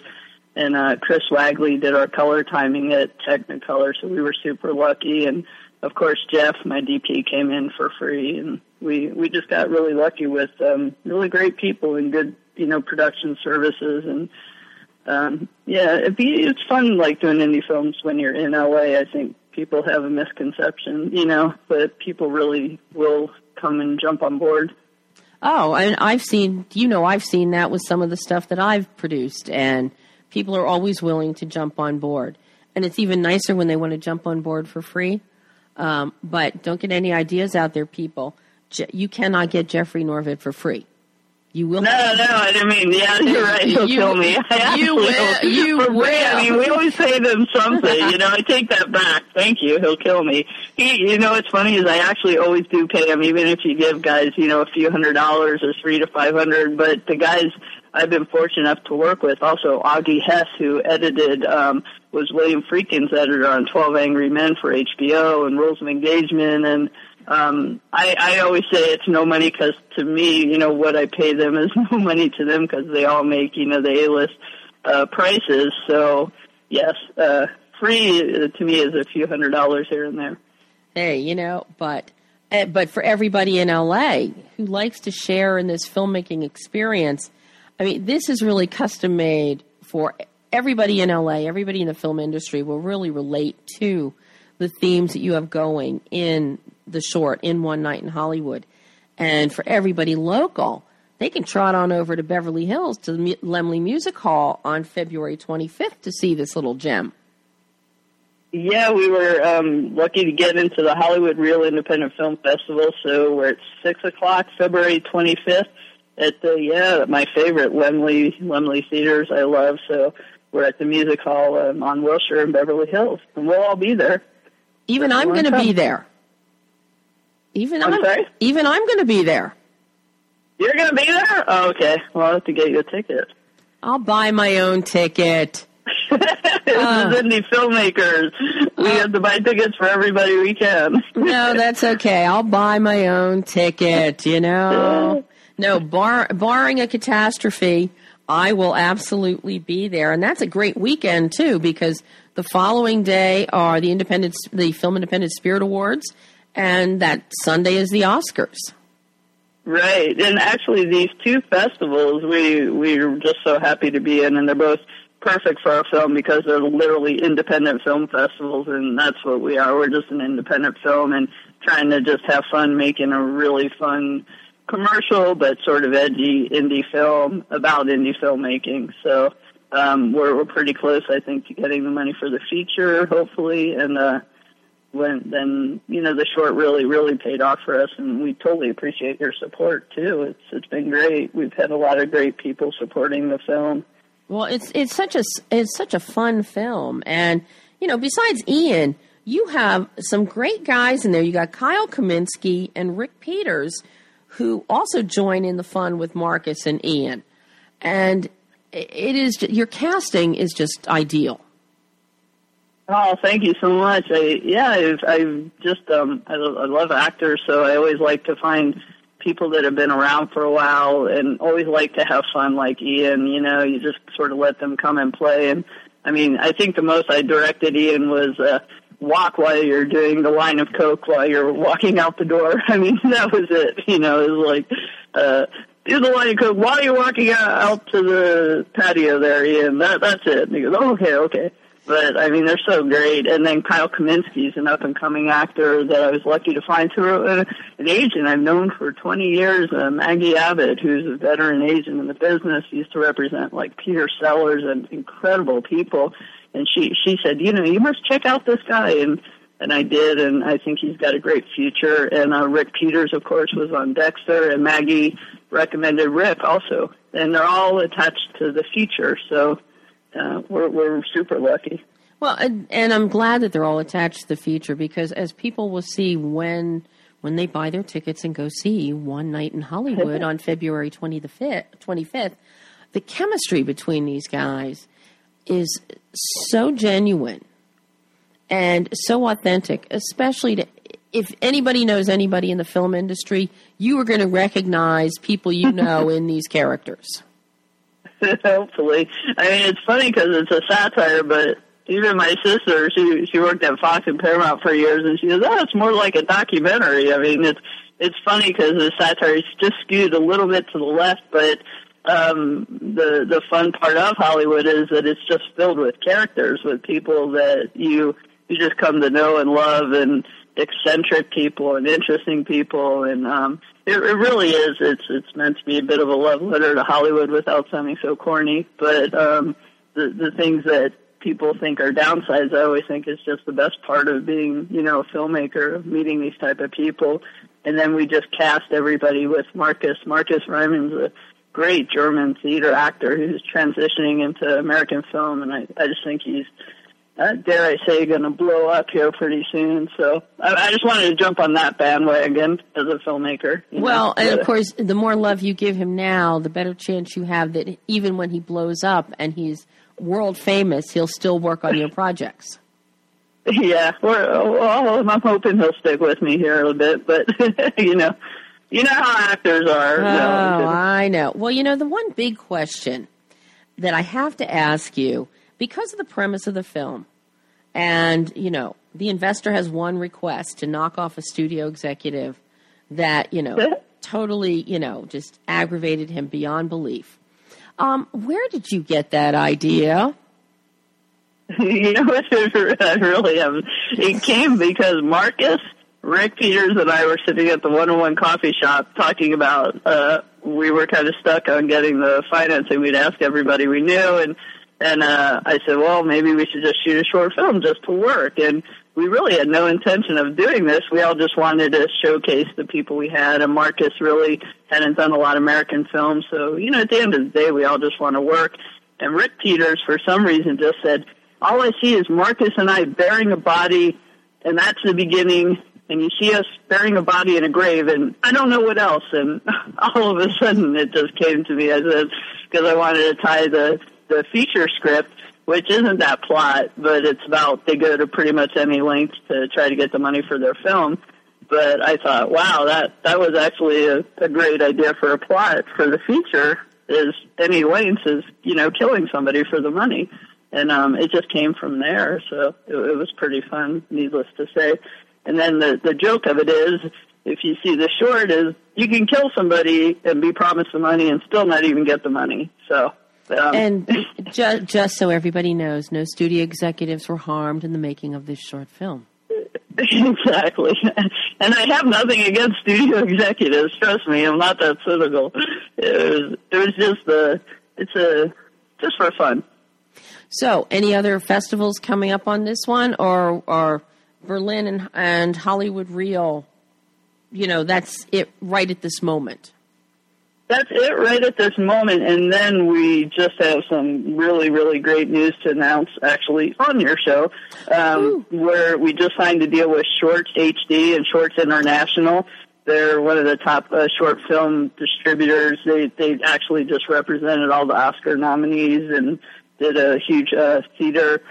and uh, Chris Wagley did our color timing at Technicolor, so we were super lucky. And of course, Jeff, my DP, came in for free, and we we just got really lucky with um, really great people and good you know production services and. Um, yeah, it'd be, it's fun like doing indie films when you're in LA. I think people have a misconception, you know, but people really will come and jump on board. Oh, and I've seen, you know, I've seen that with some of the stuff that I've produced, and people are always willing to jump on board. And it's even nicer when they want to jump on board for free. Um, but don't get any ideas out there, people. Je- you cannot get Jeffrey Norvid for free. You will. No, no, I didn't mean. Yeah, you're right. He'll you, kill me. I you will. You for will. Free. I mean, we always pay them something. You know, I take that back. Thank you. He'll kill me. He, you know, what's funny is I actually always do pay him, even if you give guys, you know, a few hundred dollars or three to five hundred. But the guys I've been fortunate enough to work with. Also, Augie Hess, who edited, um, was William Friedkin's editor on 12 Angry Men for HBO and Rules of Engagement. And um, I, I always say it's no money because to me, you know, what I pay them is no money to them because they all make, you know, the A-list uh, prices. So, yes, uh, free to me is a few hundred dollars here and there. Hey, you know, but eh, but for everybody in LA who likes to share in this filmmaking experience – I mean, this is really custom made for everybody in LA, everybody in the film industry will really relate to the themes that you have going in the short, in One Night in Hollywood. And for everybody local, they can trot on over to Beverly Hills to the Laemmle Music Hall on February 25th to see this little gem. Yeah, we were um, lucky to get into the Hollywood Reel Independent Film Festival, so we're at 6 o'clock, February 25th at the yeah my favorite Lemley Laemmle theaters I love. So we're at the music hall um, on Wilshire in Beverly Hills, and we'll all be there. Even I'm going to be there. Even I'm, I'm sorry. Even I'm going to be there. You're going to be there? Oh, okay. Well, I'll have to get you a ticket. I'll buy my own ticket. this uh, is indie filmmakers. We uh, have to buy tickets for everybody we can. no, that's okay. I'll buy my own ticket. You know. No, bar, barring a catastrophe, I will absolutely be there, and that's a great weekend too because the following day are the Independent, the Film Independent Spirit Awards, and that Sunday is the Oscars. Right, and actually, these two festivals we we're just so happy to be in, and they're both perfect for our film because they're literally independent film festivals, and that's what we are. We're just an independent film and trying to just have fun making a really fun commercial but sort of edgy indie film about indie filmmaking. So um, we're we're pretty close, I think, to getting the money for the feature, hopefully, and uh, then you know the short really really paid off for us, and we totally appreciate your support too. It's it's been great. We've had a lot of great people supporting the film. Well, it's it's such a it's such a fun film, and you know, besides Ian, you have some great guys in there. You got Kyle Kuminski and Rick Peters, who also join in the fun with Marcus and Ian, and it is your casting is just ideal. Oh, thank you so much. I yeah, I've, I've just um, I, I love actors, so I always like to find people that have been around for a while, and always like to have fun. Like Ian, you know, you just sort of let them come and play. And I mean, I think the most I directed Ian was uh, walk while you're doing the line of coke while you're walking out the door. I mean, that was it. You know, it was like. uh do the line of coke while you're walking out, out to the patio there, Ian. That that's it. And he goes, oh, okay, okay. But I mean, they're so great. And then Kyle Kuminski's an up and coming actor that I was lucky to find through an, an agent I've known for 20 years, uh, Maggie Abbott, who's a veteran agent in the business, used to represent like Peter Sellers and incredible people. And she she said, you know, you must check out this guy. And and I did, and I think he's got a great future. And uh, Rick Peters, of course, was on Dexter, and Maggie recommended Rick also, and they're all attached to the future. So uh, we're we're super lucky. Well, and, and I'm glad that they're all attached to the feature because as people will see when when they buy their tickets and go see One Night in Hollywood on February 25th, 25th, the chemistry between these guys is so genuine and so authentic, especially to, if anybody knows anybody in the film industry, you are going to recognize people you know in these characters. Hopefully, I mean it's funny because it's a satire, but even my sister, she she worked at Fox and Paramount for years, and she says, "Oh, it's more like a documentary." I mean, it's it's funny because the satire is just skewed a little bit to the left, but um, the the fun part of Hollywood is that it's just filled with characters, with people that you you just come to know and love, and eccentric people and interesting people, and um, it, it really is. It's it's meant to be a bit of a love letter to Hollywood without sounding so corny. But um, the the things that people think are downsides, I always think is just the best part of being, you know, a filmmaker, meeting these type of people. And then we just cast everybody with Marcus. Marcus Rymond's a great German theater actor who's transitioning into American film, and I, I just think he's uh, dare I say, going to blow up here pretty soon. So I, I, just wanted to jump on that bandwagon as a filmmaker. Well, know, and of course, the more love you give him now, the better chance you have that even when he blows up and he's world famous, he'll still work on your projects. Yeah, well, I'm hoping he'll stick with me here a little bit, but you know, you know how actors are. Oh, no, I know. Well, you know, the one big question that I have to ask you because of the premise of the film. And, you know, the investor has one request to knock off a studio executive that, you know, totally, you know, just aggravated him beyond belief. Um, where did you get that idea? you know, I really am. It came because Marcus, Rick Peters, and I were sitting at the one on one coffee shop talking about, uh, we were kind of stuck on getting the financing. We'd ask everybody we knew and and uh, I said, well, maybe we should just shoot a short film just to work. And we really had no intention of doing this. We all just wanted to showcase the people we had. And Marcus really hadn't done a lot of American films. So, you know, at the end of the day, we all just want to work. And Rick Peters, for some reason, just said, all I see is Marcus and I bearing a body, and that's the beginning. And you see us burying a body in a grave, and I don't know what else. And all of a sudden, it just came to me. I said, because I wanted to tie the the feature script, which isn't that plot, but it's about they go to pretty much any length to try to get the money for their film. But I thought, wow, that that was actually a, a great idea for a plot for the feature. Is any lengths is you know killing somebody for the money, and um, it just came from there. So it, it was pretty fun, needless to say. And then the the joke of it is if you see the short, is you can kill somebody and be promised the money and still not even get the money. So. Um, and just, just so everybody knows, no studio executives were harmed in the making of this short film. Exactly. And I have nothing against studio executives. Trust me, I'm not that cynical. It was, it was just a, it's a, just for fun. So, any other festivals coming up on this one, or or Berlin and, and Hollywood Reel? You know, that's it right at this moment. That's it right at this moment, and then we just have some really, really great news to announce actually on your show, um, where we just signed a deal with Shorts HD and Shorts International. They're one of the top uh, short film distributors. They they actually just represented all the Oscar nominees and did a huge uh, theater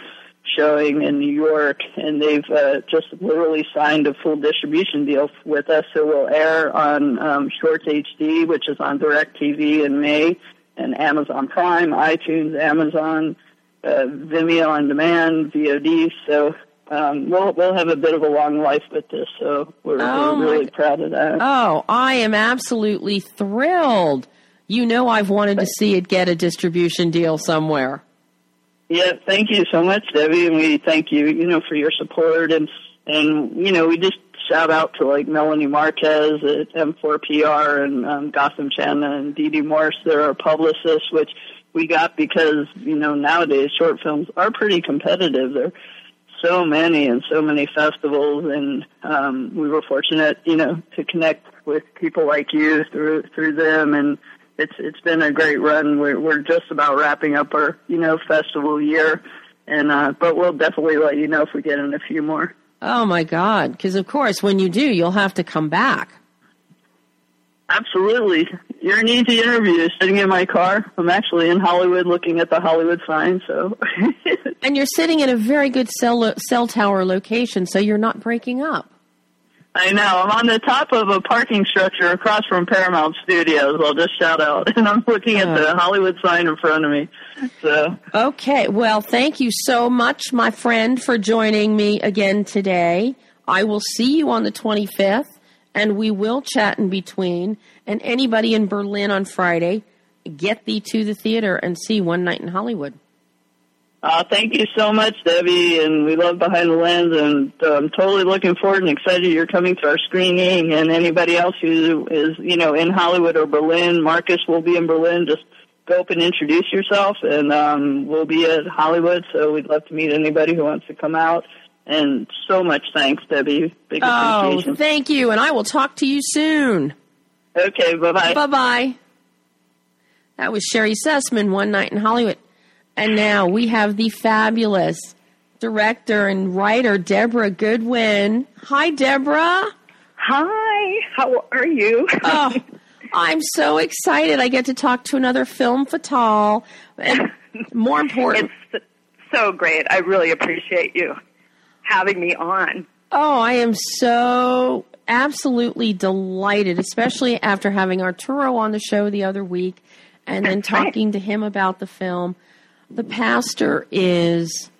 showing in New York, and they've uh, just literally signed a full distribution deal with us. So we'll air on um, Shorts HD, which is on DirecTV in May, and Amazon Prime, iTunes, Amazon, uh, Vimeo on demand, VOD. So um, we'll we'll have a bit of a long life with this. So we're, oh we're really proud of that. Oh, I am absolutely thrilled. You know, I've wanted to see it get a distribution deal somewhere. Yeah, thank you so much, Debbie, and we thank you, you know, for your support and and you know, we just shout out to like Melanie Marquez at M4PR and um, Gotham Chandler and Dee Dee Morse. They're our publicists, which we got because you know nowadays short films are pretty competitive. There are so many and so many festivals, and um, we were fortunate, you know, to connect with people like you through through them and it's it's been a great run. We're we're just about wrapping up our you know festival year, and uh, but we'll definitely let you know if we get in a few more. Oh my God! Because of course, when you do, you'll have to come back. Absolutely. You're an easy interview. Sitting in my car. I'm actually in Hollywood looking at the Hollywood sign. So. and you're sitting in a very good cell cell tower location, so you're not breaking up. I know. I'm on the top of a parking structure across from Paramount Studios. I'll just shout out, and I'm looking at the Hollywood sign in front of me. So okay, well, thank you so much, my friend, for joining me again today. I will see you on the 25th, and we will chat in between. And anybody in Berlin on Friday, get thee to the theater and see One Night in Hollywood. Uh, thank you so much, Debbie, and we love Behind the Lens, and I'm totally looking forward and excited you're coming to our screening, and anybody else who is, you know, in Hollywood or Berlin, Marcus will be in Berlin, just go up and introduce yourself, and um, we'll be at Hollywood, so we'd love to meet anybody who wants to come out. And so much thanks, Debbie. Big oh, thank you, and I will talk to you soon. Okay, bye-bye. Bye-bye. That was Sherry Sussman, One Night in Hollywood. And now we have the fabulous director and writer, Deborah Goodwin. Hi, Deborah. Hi, how are you? oh, I'm so excited. I get to talk to another film fatale. And more important, it's so great. I really appreciate you having me on. Oh, I am so absolutely delighted, especially after having Arturo on the show the other week and then talking to him about the film. The Pastor is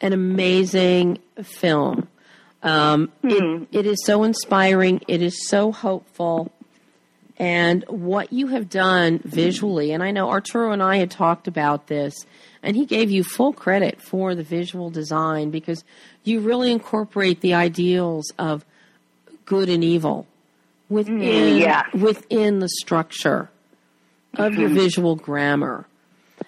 an amazing film. Um, it, hmm. it is so inspiring. It is so hopeful. And what you have done visually, and I know Arturo and I had talked about this, and he gave you full credit for the visual design because you really incorporate the ideals of good and evil within mm, yeah. within the structure of mm-hmm. your visual grammar.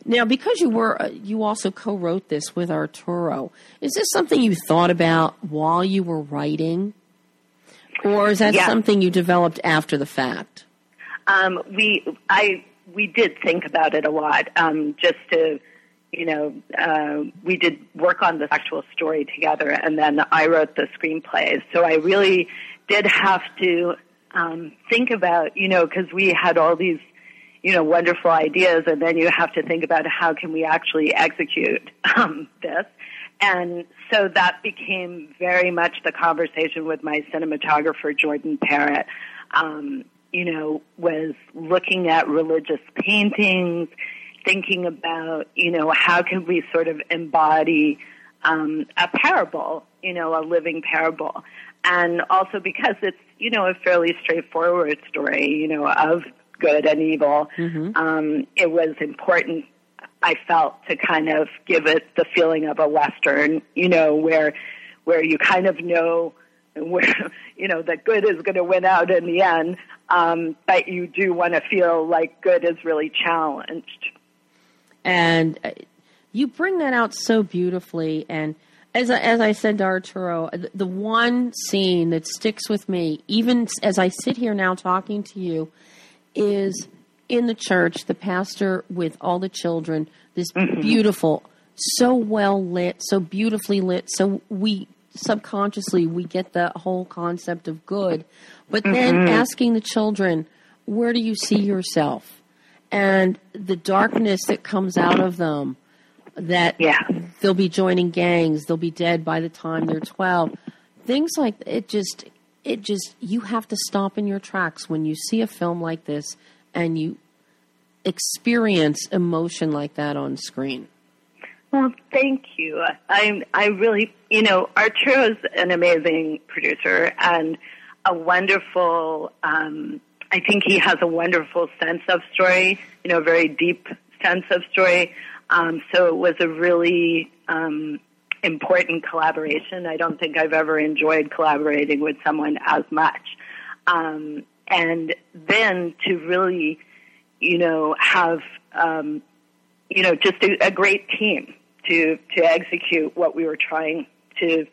Now, because you were uh, you also co-wrote this with Arturo, is this something you thought about while you were writing, or is that yeah. something you developed after the fact? Um, we I we did think about it a lot, um, just to you know uh, we did work on the actual story together, and then I wrote the screenplay. So I really did have to um, think about you know because we had all these you know, wonderful ideas, and then you have to think about how can we actually execute um, this. And so that became very much the conversation with my cinematographer, Jordan Parrott. Um, you know, was looking at religious paintings, thinking about, you know, how can we sort of embody um, a parable, you know, a living parable. And also because it's you know, a fairly straightforward story, you know, of good and evil. Mm-hmm. Um, it was important, I felt, to kind of give it the feeling of a western, you know, where where you kind of know where you know that good is going to win out in the end, um, but you do want to feel like good is really challenged. And uh, you bring that out so beautifully. And as I, as I said to Arturo, the, the one scene that sticks with me, even as I sit here now talking to you, is in the church, the pastor with all the children, this beautiful, so well lit, so beautifully lit. So we subconsciously we get the whole concept of good, but then asking the children, where do you see yourself? And the darkness that comes out of them, that Yeah. they'll be joining gangs, they'll be dead by the time they're 12. Things like it just it just you have to stop in your tracks when you see a film like this and you experience emotion like that on screen. Well, thank you. I I really, you know, Arturo's an amazing producer and a wonderful. Um, I think he has a wonderful sense of story. You know, a very deep sense of story. Um, so it was a really um, important collaboration. I don't think I've ever enjoyed collaborating with someone as much. Um, and then to really, you know, have um, you know, just a, a great team to to execute what we were trying to,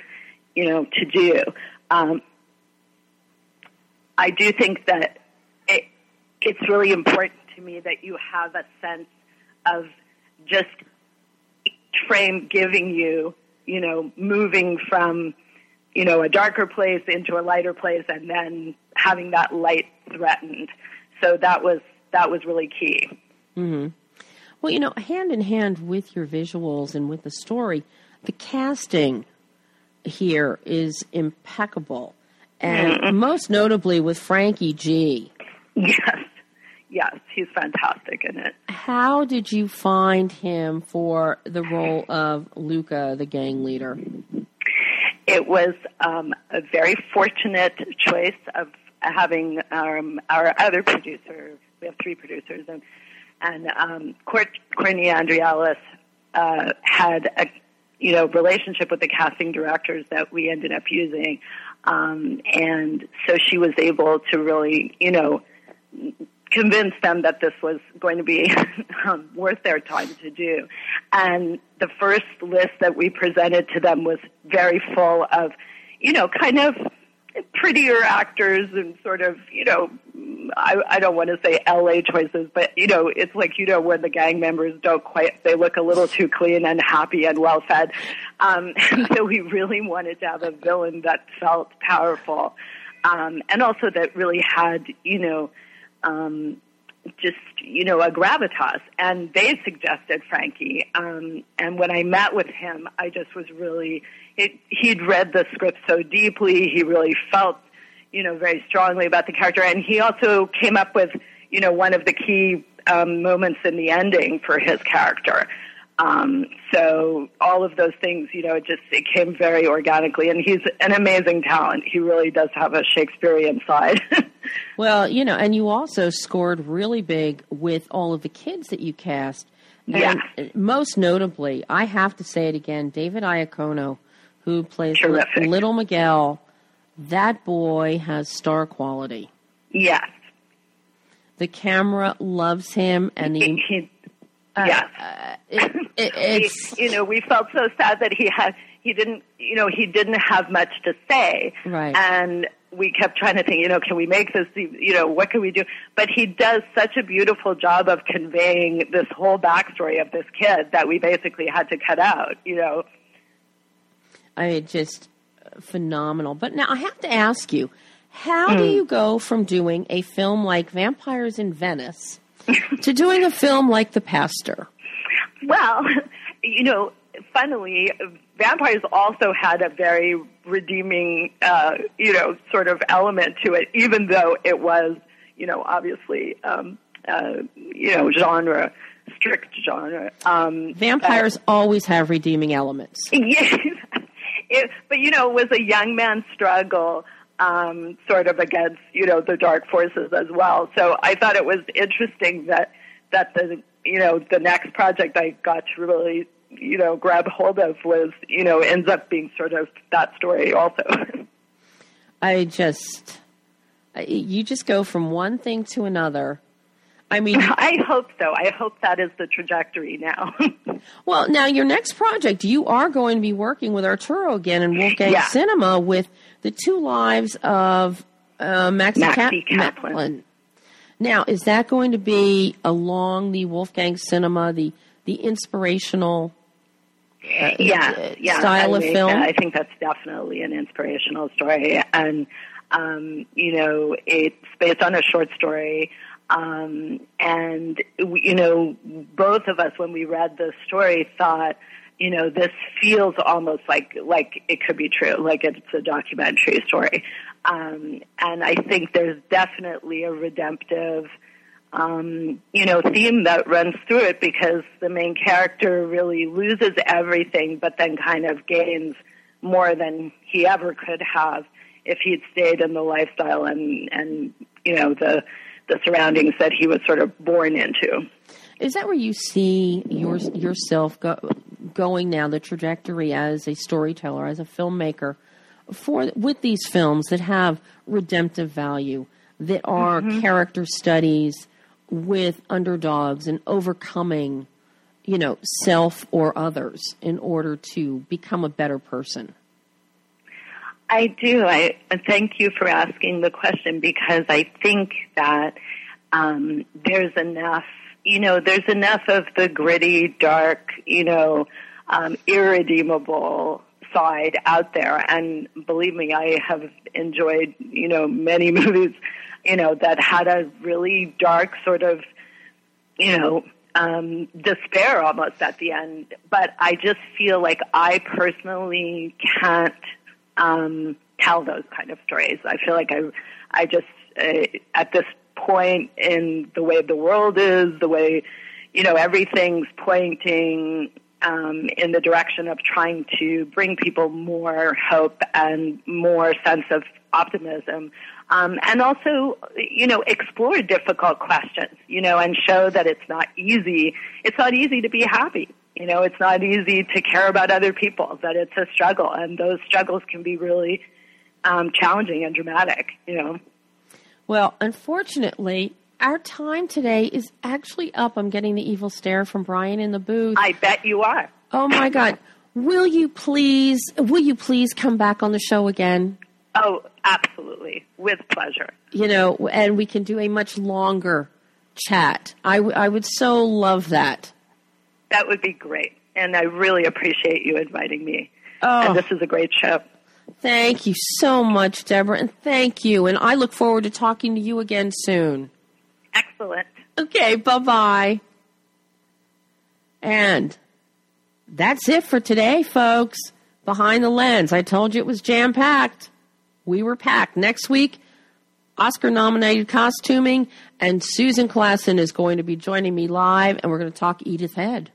you know, to do. Um, I do think that it, it's really important to me that you have a sense of just frame giving you, you know, moving from, you know, a darker place into a lighter place, and then having that light threatened. So that was that was really key. Mm-hmm. Well, you know, hand in hand with your visuals and with the story, the casting here is impeccable. And mm-hmm. most notably with Frankie G. Yes, yes, he's fantastic in it. How did you find him for the role of Luca, the gang leader? It was um, a very fortunate choice of having um, our other producer. We have three producers, and and um, Court, Courtney Andrialis uh, had a you know relationship with the casting directors that we ended up using, um, and so she was able to really you know convince them that this was going to be um, worth their time to do. And the first list that we presented to them was very full of, you know, kind of prettier actors and sort of, you know, I, I don't want to say LA choices, but you know, it's like you know when the gang members don't quite, they look a little too clean and happy and well fed. Um, so we really wanted to have a villain that felt powerful, um, and also that really had, you know, um, just you know a gravitas. And they suggested frankie. Um and when i met with him i just was really it he'd read the script so deeply. He really felt you know very strongly about the character. And he also came up with you know one of the key um moments in the ending for his character. Um so all of those things you know it just it came very organically. And he's an amazing talent. He really does have a shakespearean side Well, you know, and you also scored really big with all of the kids that you cast. And most notably, I have to say it again, David Iacono, who plays Terrific. Little Miguel, that boy has star quality. yes The camera loves him, and he, the, he uh, yes it, it, it's you know, we felt so sad that he had he didn't you know he didn't have much to say, Right. And we kept trying to think, you know, can we make this? You know, what can we do? But he does such a beautiful job of conveying this whole backstory of this kid that we basically had to cut out. You know, I mean, just phenomenal. But now I have to ask you, how do hmm. you go from doing a film like Vampires in Venice to doing a film like The Pastor? Well, you know, funnily, vampires also had a very redeeming, uh, you know, sort of element to it, even though it was, you know, obviously, um, uh, you know, genre, strict genre. Um, Vampires always have redeeming elements. Yes. It, but you know, it was a young man's struggle um, sort of against you know the dark forces as well. So I thought it was interesting that that the you know the next project I got to really you know grab hold of was you know ends up being sort of that story also. I just you just go from one thing to another. I mean, I hope so. I hope that is the trajectory now. well, now your next project, you are going to be working with Arturo again in Wolfgang yeah. Cinema with the two lives of uh, Maxie, Maxie Cap- Kaplan. Now, is that going to be along the Wolfgang Cinema, the the inspirational yeah, yeah, style I of film? I think that's definitely an inspirational story, and um, you know, it's based on a short story. Um, and you know, both of us, when we read the story, thought, you know, this feels almost like like it could be true, like it's a documentary story. Um, and I think there's definitely a redemptive, um, you know, theme that runs through it because the main character really loses everything, but then kind of gains more than he ever could have if he'd stayed in the lifestyle and and you know the the surroundings that he was sort of born into. Is that where you see your, yourself go, going now, the trajectory as a storyteller, as a filmmaker, for with these films that have redemptive value, that are mm-hmm. character studies with underdogs and overcoming, you know, self or others in order to become a better person? I do. I thank you for asking the question because I think that um, there's enough, you know, there's enough of the gritty, dark, you know, um, irredeemable side out there. And believe me, I have enjoyed, you know, many movies, you know, that had a really dark sort of, you know, um, despair almost at the end. But I just feel like I personally can't um, tell those kind of stories. I feel like I, I just uh, at this point in the way the world is, the way you know everything's pointing um, in the direction of trying to bring people more hope and more sense of optimism. Um, and also, you know, explore difficult questions, you know, and show that it's not easy. It's not easy to be happy. You know, it's not easy to care about other people, that it's a struggle, and those struggles can be really um, challenging and dramatic, you know. Well, unfortunately, our time today is actually up. I'm getting the evil stare from Brian in the booth. I bet you are. Oh my God. Will you please, will you please come back on the show again? Oh, absolutely. With pleasure. You know, and we can do a much longer chat. I, w- I would so love that. That would be great. And I really appreciate you inviting me. Oh. And this is a great show. Thank you so much, Deborah, and thank you. And I look forward to talking to you again soon. Excellent. Okay, bye bye. And that's it for today, folks. Behind the lens. I told you it was jam packed. We were packed. Next week, Oscar nominated costuming, and Susan Klassen is going to be joining me live, and we're going to talk Edith Head.